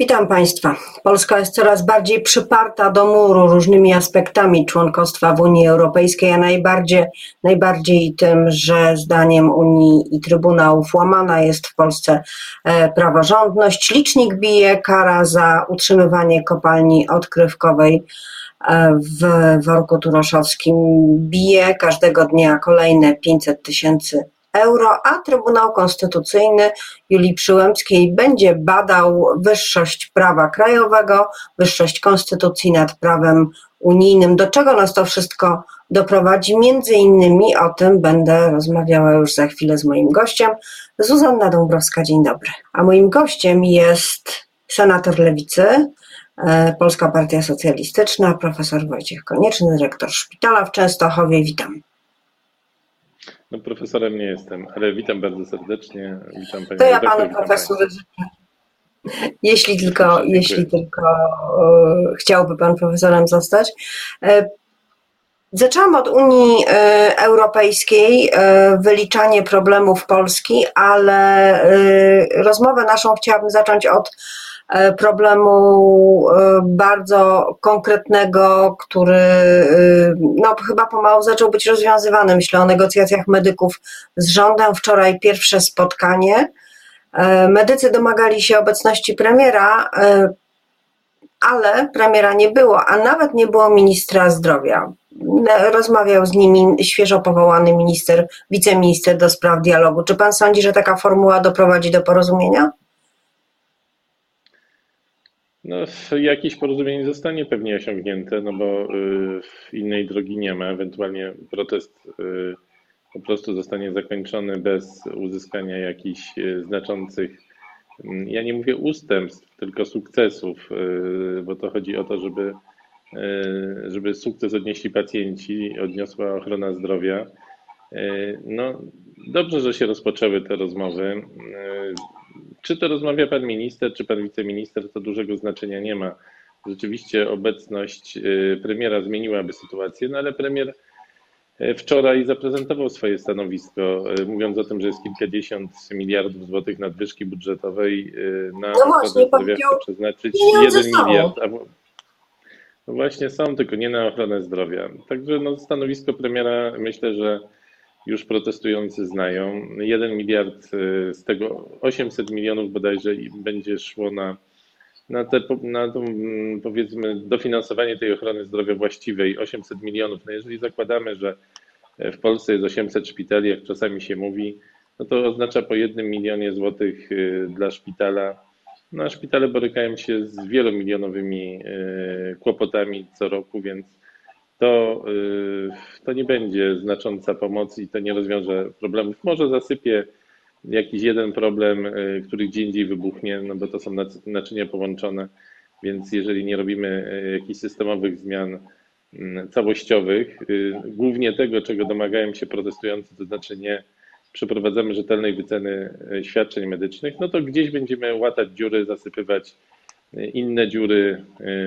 Witam Państwa. Polska jest coraz bardziej przyparta do muru różnymi aspektami członkostwa w Unii Europejskiej, a najbardziej, najbardziej tym, że zdaniem Unii i Trybunałów łamana jest w Polsce e, praworządność. Licznik bije, kara za utrzymywanie kopalni odkrywkowej e, w worku turoszowskim bije każdego dnia kolejne 500 tysięcy euro, a Trybunał Konstytucyjny Julii Przyłębskiej będzie badał wyższość prawa krajowego, wyższość konstytucji nad prawem unijnym. Do czego nas to wszystko doprowadzi? Między innymi o tym będę rozmawiała już za chwilę z moim gościem, Zuzanna Dąbrowska. Dzień dobry. A moim gościem jest senator Lewicy, e, Polska Partia Socjalistyczna, profesor Wojciech Konieczny, dyrektor szpitala w Częstochowie. Witam. No profesorem nie jestem, ale witam bardzo serdecznie. Witam panią to ja panu profesorze Jeśli tylko, jeśli tylko e, chciałby pan profesorem zostać. E, zaczęłam od Unii e, Europejskiej, wyliczanie problemów Polski, ale rozmowę naszą chciałabym zacząć od E, problemu e, bardzo konkretnego, który e, no, chyba pomału zaczął być rozwiązywany. Myślę o negocjacjach medyków z rządem. Wczoraj pierwsze spotkanie. Medycy domagali się obecności premiera, ale premiera nie było, a nawet nie było ministra zdrowia. Rozmawiał z nimi świeżo powołany minister, wiceminister do spraw dialogu. Czy pan sądzi, że taka formuła doprowadzi do porozumienia? No, jakieś porozumienie zostanie pewnie osiągnięte, no bo y, innej drogi nie ma. Ewentualnie protest y, po prostu zostanie zakończony bez uzyskania jakichś y, znaczących, mm, ja nie mówię ustępstw, tylko sukcesów, bo to chodzi o to, żeby, żeby sukces odnieśli pacjenci, odniosła ochrona zdrowia. No, dobrze, że się rozpoczęły te rozmowy. Czy to rozmawia pan minister, czy pan wiceminister, to dużego znaczenia nie ma. Rzeczywiście obecność y, premiera zmieniłaby sytuację, no ale premier y, wczoraj zaprezentował swoje stanowisko, y, mówiąc o tym, że jest kilkadziesiąt miliardów złotych nadwyżki budżetowej na no właśnie, zdrowia przeznaczyć jeden miliard. A, no właśnie są, tylko nie na ochronę zdrowia. Także no, stanowisko premiera myślę, że już protestujący znają. 1 miliard y, z tego 800 milionów bodajże będzie szło na, na, te, na to, mm, powiedzmy dofinansowanie tej ochrony zdrowia właściwej 800 milionów. No jeżeli zakładamy, że w Polsce jest 800 szpitali, jak czasami się mówi, no to oznacza po jednym milionie złotych y, dla szpitala. No a szpitale borykają się z wielomilionowymi y, kłopotami co roku, więc to, y, to nie będzie znacząca pomoc i to nie rozwiąże problemów. Może zasypie jakiś jeden problem, y, który gdzie indziej wybuchnie, no bo to są naczynia połączone, więc jeżeli nie robimy y, jakichś systemowych zmian mm, całościowych, głównie tego, czego domagają się protestujący, to znaczy nie przeprowadzamy rzetelnej wyceny świadczeń medycznych, no to gdzieś będziemy łatać dziury, zasypywać inne dziury,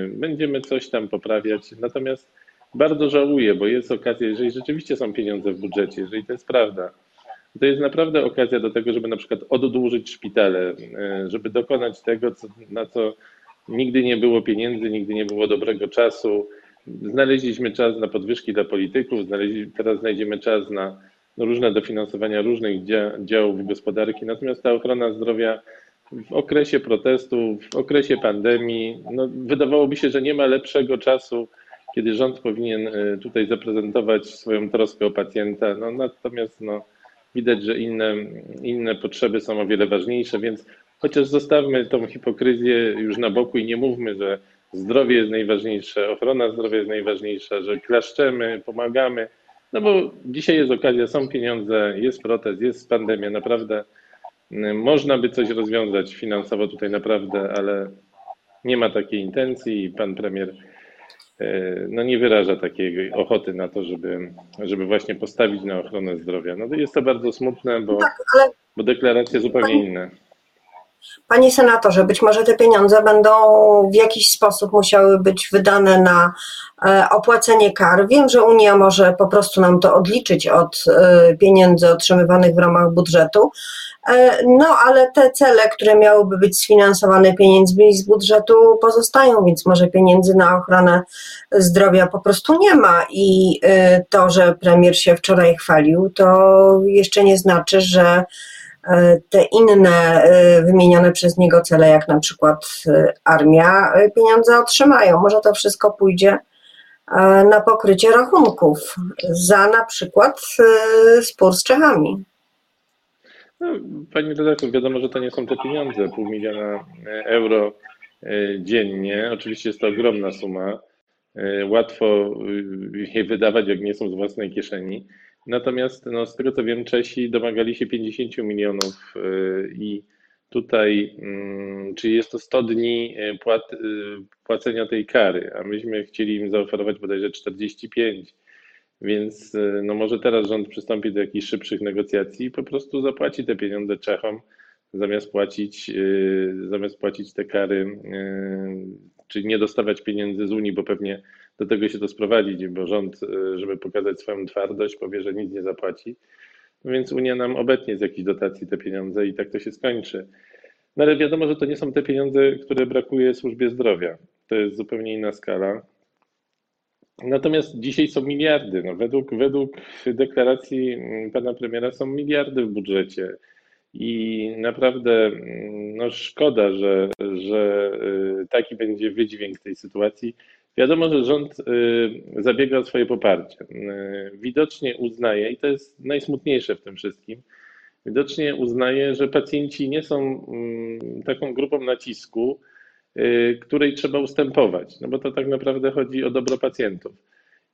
będziemy coś tam poprawiać, natomiast bardzo żałuję, bo jest okazja, jeżeli rzeczywiście są pieniądze w budżecie, jeżeli to jest prawda, to jest naprawdę okazja do tego, żeby na przykład oddłużyć szpitale, e, żeby dokonać tego, co, na co nigdy nie było pieniędzy, nigdy nie było dobrego czasu. Znaleźliśmy czas na podwyżki dla polityków, teraz znajdziemy czas na różne dofinansowania różnych dzia działów gospodarki, natomiast ta ochrona zdrowia w okresie protestu, w okresie pandemii, no, wydawałoby się, że nie ma lepszego czasu kiedy rząd powinien e, tutaj zaprezentować swoją troskę o pacjenta, no natomiast no, widać, że inne, inne potrzeby są o wiele ważniejsze, więc chociaż zostawmy tą hipokryzję już na boku i nie mówmy, że zdrowie jest najważniejsze, ochrona zdrowia jest najważniejsza, że klaszczemy, pomagamy, no bo dzisiaj jest okazja, są pieniądze, jest protest, jest pandemia, naprawdę można by coś rozwiązać finansowo tutaj naprawdę, ale nie ma takiej intencji i pan premier no nie wyraża takiej ochoty na to, żeby, żeby właśnie postawić na ochronę zdrowia. No to jest to bardzo smutne, bo, tak, bo deklaracje zupełnie inne. Panie senatorze, być może te pieniądze będą w jakiś sposób musiały być wydane na e, opłacenie kar. Wiem, że Unia może po prostu nam to odliczyć od e, pieniędzy otrzymywanych w ramach budżetu, e, no ale te cele, które miałyby być sfinansowane pieniędzmi z budżetu pozostają, więc może pieniędzy na ochronę zdrowia po prostu nie ma i to, że premier się wczoraj chwalił, to jeszcze nie znaczy, że te inne e, wymienione przez niego cele, jak na przykład e, armia, pieniądze otrzymają. Może to wszystko pójdzie na pokrycie rachunków za na przykład spór z Czechami. No, pani redaktor, wiadomo, że to nie są te pieniądze, pół miliona euro dziennie. Oczywiście jest to ogromna suma. Łatwo je wydawać, jak nie są z własnej kieszeni. Natomiast no, z tego co wiem, Czesi domagali się 50 milionów y, i tutaj, mm, czy jest to 100 dni y, płat, y, płacenia tej kary, a myśmy chcieli im zaoferować bodajże 45. Więc no może teraz rząd przystąpi do jakichś szybszych negocjacji i po prostu zapłaci te pieniądze Czechom, zamiast płacić, zamiast płacić te kary, czyli nie dostawać pieniędzy z Unii, bo pewnie do tego się to sprowadzić, bo rząd, e, żeby pokazać swoją twardość, powie, że nic nie zapłaci. Więc Unia nam obetnie z jakichś dotacji te pieniądze i tak to się skończy. No ale wiadomo, że to nie są te pieniądze, które brakuje służbie zdrowia. To jest zupełnie inna skala. Natomiast dzisiaj są miliardy. No według, według deklaracji mm, pana premiera są miliardy w budżecie. I naprawdę mm, no szkoda, że, że e, taki będzie wydźwięk tej sytuacji. Wiadomo, że rząd y, zabiega o swoje poparcie. Y, widocznie uznaje, i to jest najsmutniejsze w tym wszystkim, widocznie uznaje, że pacjenci nie są mm, taką grupą nacisku, y, której trzeba ustępować, no bo to tak naprawdę chodzi o dobro pacjentów.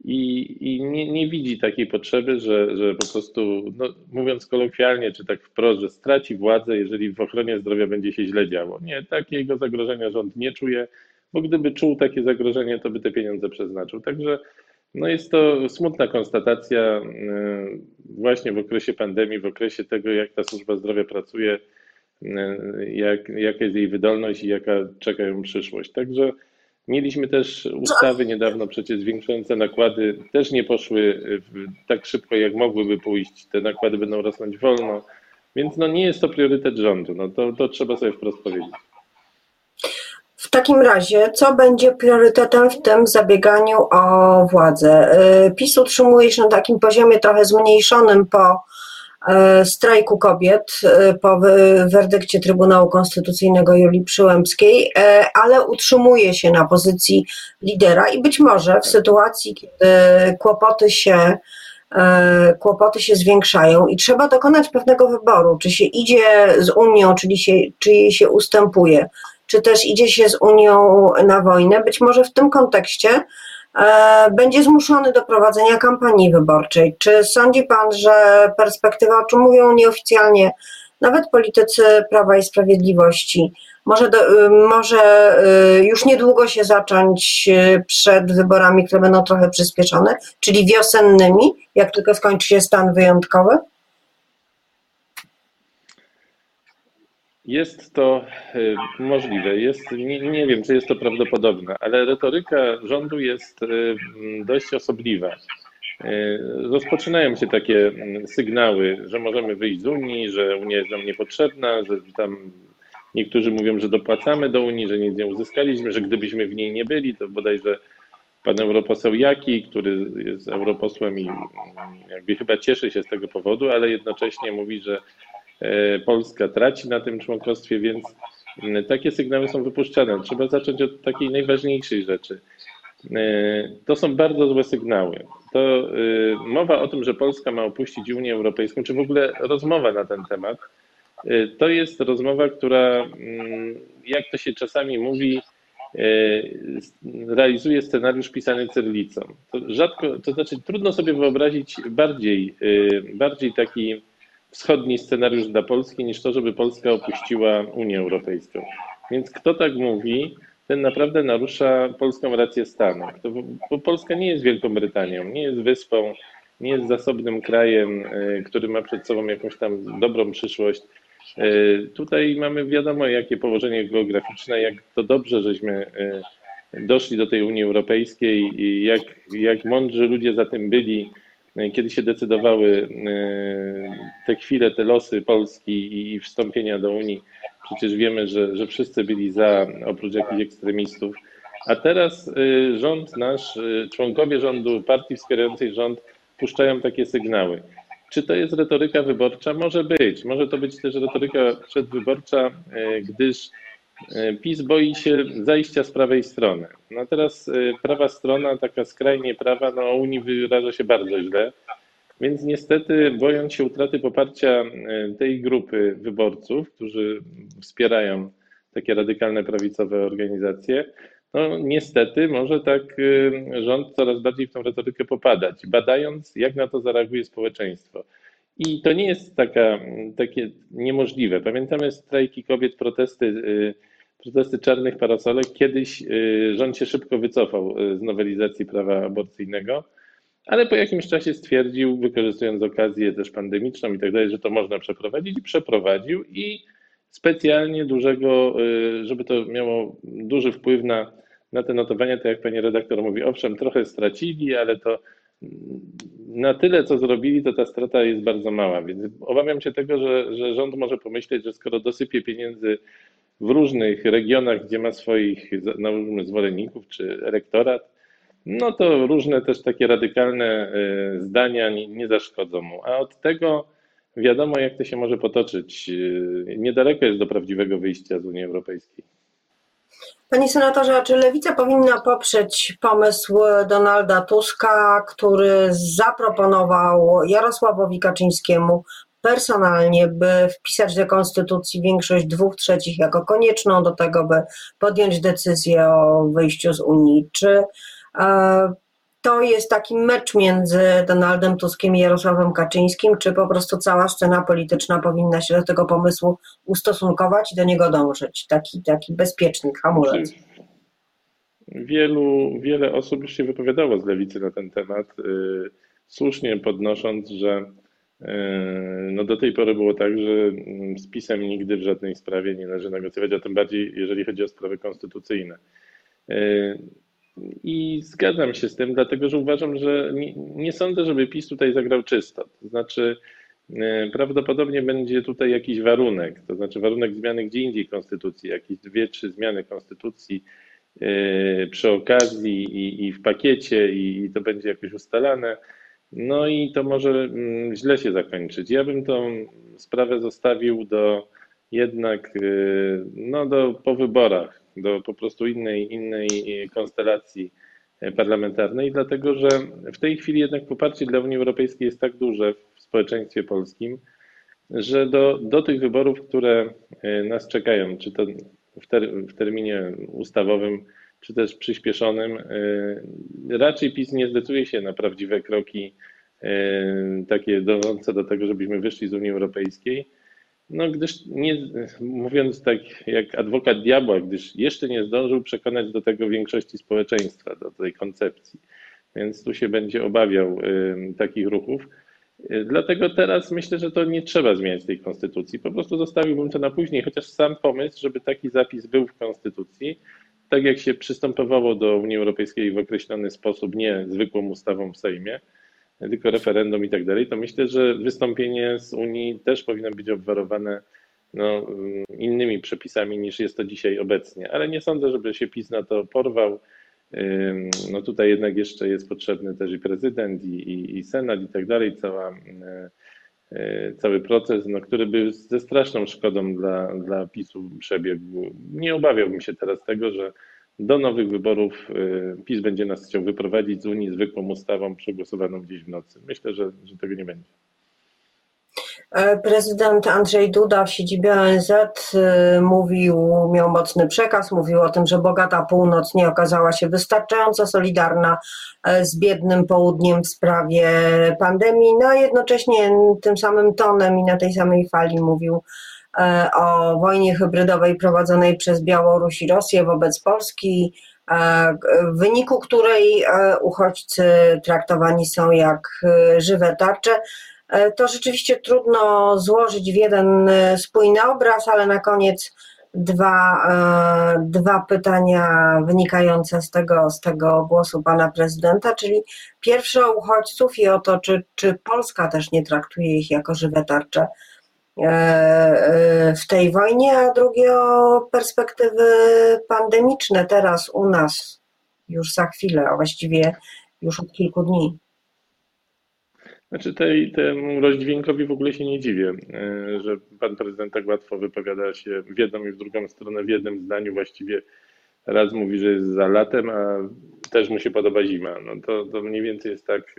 I, i nie, nie, widzi takiej potrzeby, że, że po prostu, no, mówiąc kolokwialnie, czy tak wprost, że straci władzę, jeżeli w ochronie zdrowia będzie się źle działo. Nie, takiego zagrożenia rząd nie czuje bo gdyby czuł takie zagrożenie, to by te pieniądze przeznaczył. Także no jest to smutna konstatacja e, właśnie w okresie pandemii, w okresie tego, jak ta służba zdrowia pracuje, e, jak, jaka jest jej wydolność i jaka czeka ją przyszłość. Także mieliśmy też ustawy niedawno przecież zwiększające nakłady, też nie poszły tak szybko, jak mogłyby pójść. Te nakłady będą rosnąć wolno, więc no nie jest to priorytet rządu. No to, to trzeba sobie wprost powiedzieć. Takim razie, co będzie priorytetem w tym zabieganiu o władzę? Y, PiS utrzymuje się na takim poziomie trochę zmniejszonym po y, strajku kobiet, y, po werdykcie Trybunału Konstytucyjnego Julii Przyłębskiej, ale utrzymuje się na pozycji lidera i być może w sytuacji, kiedy kłopoty się kłopoty się zwiększają i trzeba dokonać pewnego wyboru, czy się idzie z Unią, czyli się, czy jej się ustępuje czy też idzie się z Unią na wojnę, być może w tym kontekście e, będzie zmuszony do prowadzenia kampanii wyborczej. Czy sądzi Pan, że perspektywa, o czym mówią nieoficjalnie nawet politycy Prawa i Sprawiedliwości, może, do, y, może y, już niedługo się zacząć y, przed wyborami, które będą trochę przyspieszone, czyli wiosennymi, jak tylko skończy się stan wyjątkowy? Jest to y, możliwe, jest, nie, nie, wiem, czy jest to prawdopodobne, ale retoryka rządu jest y, dość osobliwa. Y, rozpoczynają się takie mm, sygnały, że możemy wyjść z Unii, że Unia jest nam niepotrzebna, że tam niektórzy mówią, że dopłacamy do Unii, że nic nie uzyskaliśmy, że gdybyśmy w niej nie byli, to bodajże pan europoseł Jaki, który jest europosłem i mm, jakby chyba cieszy się z tego powodu, ale jednocześnie mówi, że E, Polska traci na tym członkostwie, więc takie sygnały są wypuszczane. Trzeba zacząć od takiej najważniejszej rzeczy. E, to są bardzo złe sygnały. To e, mowa o tym, że Polska ma opuścić Unię Europejską, czy w ogóle rozmowa na ten temat, to jest rozmowa, która, mm, jak to się czasami mówi, realizuje scenariusz pisany cyrylicą. To rzadko, to znaczy trudno sobie wyobrazić bardziej, bardziej taki wschodni scenariusz dla Polski niż to, żeby Polska opuściła Unię Europejską. Więc kto tak mówi, ten naprawdę narusza polską rację stanu. Bo Polska nie jest Wielką Brytanią, nie jest wyspą, nie jest zasobnym krajem, y, który ma przed sobą jakąś tam dobrą przyszłość. Tutaj mamy wiadomo, jakie położenie geograficzne, jak to dobrze, żeśmy doszli do tej Unii Europejskiej i jak, jak mądrzy ludzie za tym byli, kiedy się decydowały te chwile, te losy Polski i wstąpienia do Unii. Przecież wiemy, że, że wszyscy byli za, oprócz jakichś ekstremistów. A teraz y, rząd nasz, y, członkowie rządu, partii wspierającej rząd puszczają takie sygnały. Czy to jest retoryka wyborcza? Może być. Może to być też retoryka przedwyborcza, y, gdyż PiS boi się zajścia z prawej strony. No teraz prawa strona, taka skrajnie prawa, no o Unii wyraża się bardzo źle. Więc niestety, bojąc się utraty poparcia tej grupy wyborców, którzy wspierają takie radykalne prawicowe organizacje, no niestety może tak y, rząd coraz bardziej w tą retorykę popadać, badając jak na to zareaguje społeczeństwo. I to nie jest taka, takie niemożliwe. Pamiętamy strajki kobiet, protesty, y, protesty czarnych parasolek. Kiedyś rząd się szybko wycofał z nowelizacji prawa aborcyjnego, ale po jakimś czasie stwierdził, wykorzystując okazję też pandemiczną i tak dalej, że to można przeprowadzić i przeprowadził i specjalnie dużego, żeby to miało duży wpływ na na te notowania, to jak pani redaktor mówi, owszem, trochę stracili, ale to na tyle, co zrobili, to ta strata jest bardzo mała. Więc obawiam się tego, że, że rząd może pomyśleć, że skoro dosypie pieniędzy w różnych regionach, gdzie ma swoich no, zwolenników czy rektorat, no to różne też takie radykalne e, zdania nie, zaszkodzą mu. A od tego wiadomo, jak to się może potoczyć. E, niedaleko jest do prawdziwego wyjścia z Unii Europejskiej. Panie senatorze, czy lewica powinna poprzeć pomysł Donalda Tuska, który zaproponował Jarosławowi Kaczyńskiemu personalnie, by wpisać do konstytucji większość dwóch trzecich jako konieczną do tego, by podjąć decyzję o wyjściu z Unii? Czy to jest taki mecz między Donaldem Tuskiem i Jarosławem Kaczyńskim, czy po prostu cała scena polityczna powinna się do tego pomysłu ustosunkować i do niego dążyć? Taki, taki bezpiecznik, hamulec. Wielu, wiele osób już się wypowiadało z lewicy na ten temat, y, słusznie podnosząc, że y, no do tej pory było tak, że mm, z PiSem nigdy w żadnej sprawie nie należy negocjować, a tym bardziej jeżeli chodzi o sprawy konstytucyjne. I zgadzam się z tym, dlatego że uważam, że nie, nie sądzę, żeby PiS tutaj zagrał czysto. To znaczy, e, prawdopodobnie będzie tutaj jakiś warunek, to znaczy warunek zmiany gdzie indziej konstytucji, jakieś dwie, trzy zmiany konstytucji e, przy okazji i, i w pakiecie, i, i to będzie jakoś ustalane. No i to może mm, źle się zakończyć. Ja bym tą sprawę zostawił do jednak e, no do, po wyborach do po prostu innej, innej konstelacji parlamentarnej, dlatego że w tej chwili jednak poparcie dla Unii Europejskiej jest tak duże w społeczeństwie polskim, że do, do tych wyborów, które nas czekają, czy to w, ter, w terminie ustawowym, czy też przyspieszonym, raczej PiS nie zdecyduje się na prawdziwe kroki takie dążące do tego, żebyśmy wyszli z Unii Europejskiej no, gdyż nie, mówiąc tak jak adwokat diabła, gdyż jeszcze nie zdążył przekonać do tego większości społeczeństwa, do tej koncepcji. Więc tu się będzie obawiał y, takich ruchów. Y, dlatego teraz myślę, że to nie trzeba zmieniać tej konstytucji. Po prostu zostawiłbym to na później, chociaż sam pomysł, żeby taki zapis był w konstytucji, tak jak się przystępowało do Unii Europejskiej w określony sposób, nie zwykłą ustawą w Sejmie, tylko referendum i tak dalej, to myślę, że wystąpienie z Unii też powinno być obwarowane no, innymi przepisami niż jest to dzisiaj obecnie. Ale nie sądzę, żeby się PiS na to porwał. No tutaj jednak jeszcze jest potrzebny też i prezydent, i, i, i senat, i tak dalej, cała, e, cały proces, no, który by ze straszną szkodą dla, dla PiSu przebiegł. Nie obawiałbym się teraz tego, że do nowych wyborów y, PiS będzie nas chciał wyprowadzić z Unii zwykłą ustawą przegłosowaną gdzieś w nocy. Myślę, że, że tego nie będzie. E, prezydent Andrzej Duda w siedzibie ONZ y, mówił, miał mocny przekaz, mówił o tym, że bogata północ nie okazała się wystarczająco solidarna e, z biednym południem w sprawie pandemii, no a jednocześnie tym samym tonem i na tej samej fali mówił o wojnie hybrydowej prowadzonej przez Białoruś i Rosję wobec Polski, e, w wyniku której e, uchodźcy traktowani są jak żywe tarcze. E, to rzeczywiście trudno złożyć w jeden e, spójny obraz, ale na koniec dwa, e, dwa pytania wynikające z tego, z tego głosu pana prezydenta, czyli pierwsze o uchodźców i o to, czy, czy Polska też nie traktuje ich jako żywe tarcze w tej wojnie, a drugie o perspektywy pandemiczne teraz u nas, już za chwilę, a właściwie już od kilku dni. Znaczy tej, temu rozdźwiękowi w ogóle się nie dziwię, e, że pan prezydent tak łatwo wypowiada się w jedną i w drugą stronę w jednym zdaniu właściwie raz mówi, że jest za latem, a też mu się podoba zima. No to, to mniej więcej jest tak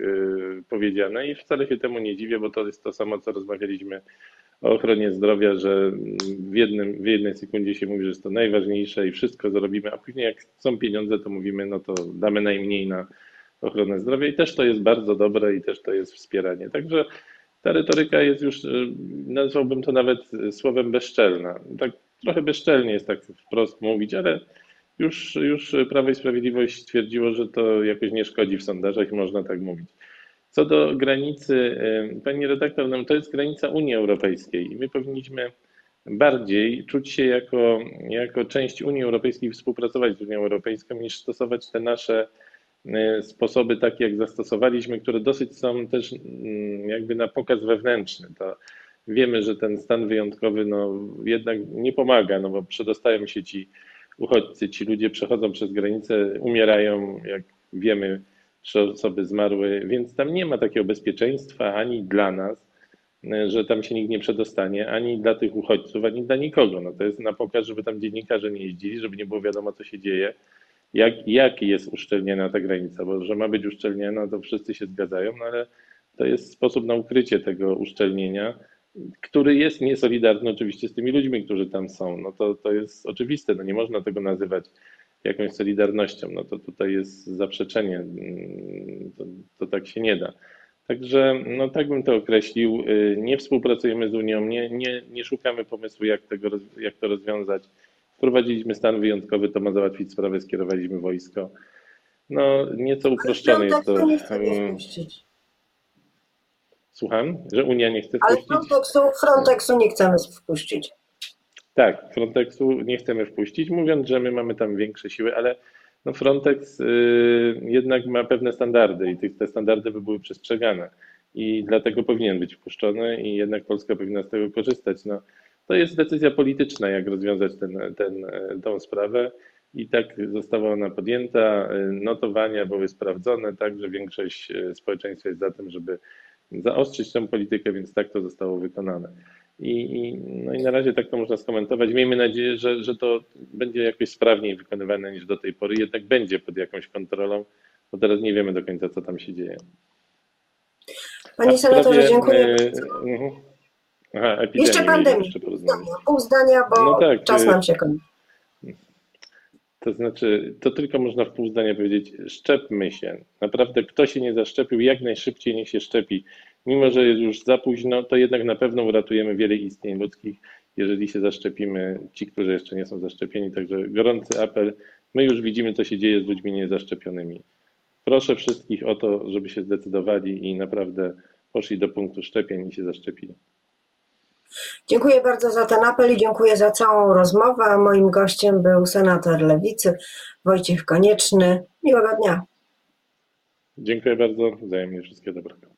powiedziane i wcale się temu nie dziwię, bo to jest to samo, co rozmawialiśmy o ochronie zdrowia, że w, jednym, w jednej sekundzie się mówi, że jest to najważniejsze i wszystko zrobimy, a później jak są pieniądze, to mówimy, no to damy najmniej na ochronę zdrowia i też to jest bardzo dobre i też to jest wspieranie. Także ta retoryka jest już, y, nazwałbym to nawet słowem bezczelna. Tak trochę bezczelnie jest tak wprost mówić, ale już, już Prawo i Sprawiedliwość stwierdziło, że to jakoś nie szkodzi w sondażach i można tak mówić. Co do granicy, pani redaktor, no to jest granica Unii Europejskiej i my powinniśmy bardziej czuć się jako, jako część Unii Europejskiej, współpracować z Unią Europejską, niż stosować te nasze sposoby takie, jak zastosowaliśmy, które dosyć są też jakby na pokaz wewnętrzny. To wiemy, że ten stan wyjątkowy no, jednak nie pomaga, no bo przedostają się ci uchodźcy, ci ludzie przechodzą przez granicę, umierają, jak wiemy, trzy osoby zmarły, więc tam nie ma takiego bezpieczeństwa ani dla nas, że tam się nikt nie przedostanie, ani dla tych uchodźców, ani dla nikogo. No to jest na pokaz, żeby tam dziennikarze nie jeździli, żeby nie było wiadomo, co się dzieje, jak, jak jest uszczelniona ta granica, bo że ma być uszczelniona, to wszyscy się zgadzają, no ale to jest sposób na ukrycie tego uszczelnienia który jest niesolidarny oczywiście z tymi ludźmi, którzy tam są. No to, to jest oczywiste, no nie można tego nazywać jakąś solidarnością. No to tutaj jest zaprzeczenie, mm, to, to tak się nie da. Także no tak bym to określił. Y, nie współpracujemy z Unią, nie, nie, nie szukamy pomysłu, jak, tego, jak to rozwiązać. Wprowadziliśmy stan wyjątkowy, to ma załatwić sprawę, skierowaliśmy wojsko. No nieco uproszczone jest to. Słucham, że Unia nie chce wpuścić? Ale Frontexu, Frontexu nie chcemy wpuścić. Tak, Frontexu nie chcemy wpuścić, mówiąc, że my mamy tam większe siły, ale no Frontex y, jednak ma pewne standardy i te standardy by były przestrzegane i dlatego powinien być wpuszczony i jednak Polska powinna z tego korzystać. No, to jest decyzja polityczna, jak rozwiązać ten, ten, tą sprawę i tak została ona podjęta. Notowania były sprawdzone, tak, że większość y, społeczeństwa jest za tym, żeby zaostrzyć tę politykę, więc tak to zostało wykonane. I, i, no i na razie tak to można skomentować. Miejmy nadzieję, że, że to będzie jakoś sprawniej wykonywane niż do tej pory, jednak będzie pod jakąś kontrolą, bo teraz nie wiemy do końca, co tam się dzieje. Panie senatorze, dziękuję. E, mhm. Aha, jeszcze pandemia. Jeszcze Pół zdania, bo no tak, czas nam się kończy. To znaczy, to tylko można w pół zdania powiedzieć, szczepmy się. Naprawdę, kto się nie zaszczepił, jak najszybciej niech się szczepi. Mimo, że jest już za późno, to jednak na pewno uratujemy wiele istnień ludzkich, jeżeli się zaszczepimy, ci, którzy jeszcze nie są zaszczepieni. Także gorący apel. My już widzimy, co się dzieje z ludźmi niezaszczepionymi. Proszę wszystkich o to, żeby się zdecydowali i naprawdę poszli do punktu szczepień i się zaszczepili. Dziękuję bardzo za ten apel i dziękuję za całą rozmowę. Moim gościem był senator Lewicy Wojciech Konieczny. Miłego dnia. Dziękuję bardzo. Wzajemnie wszystkiego dobrego.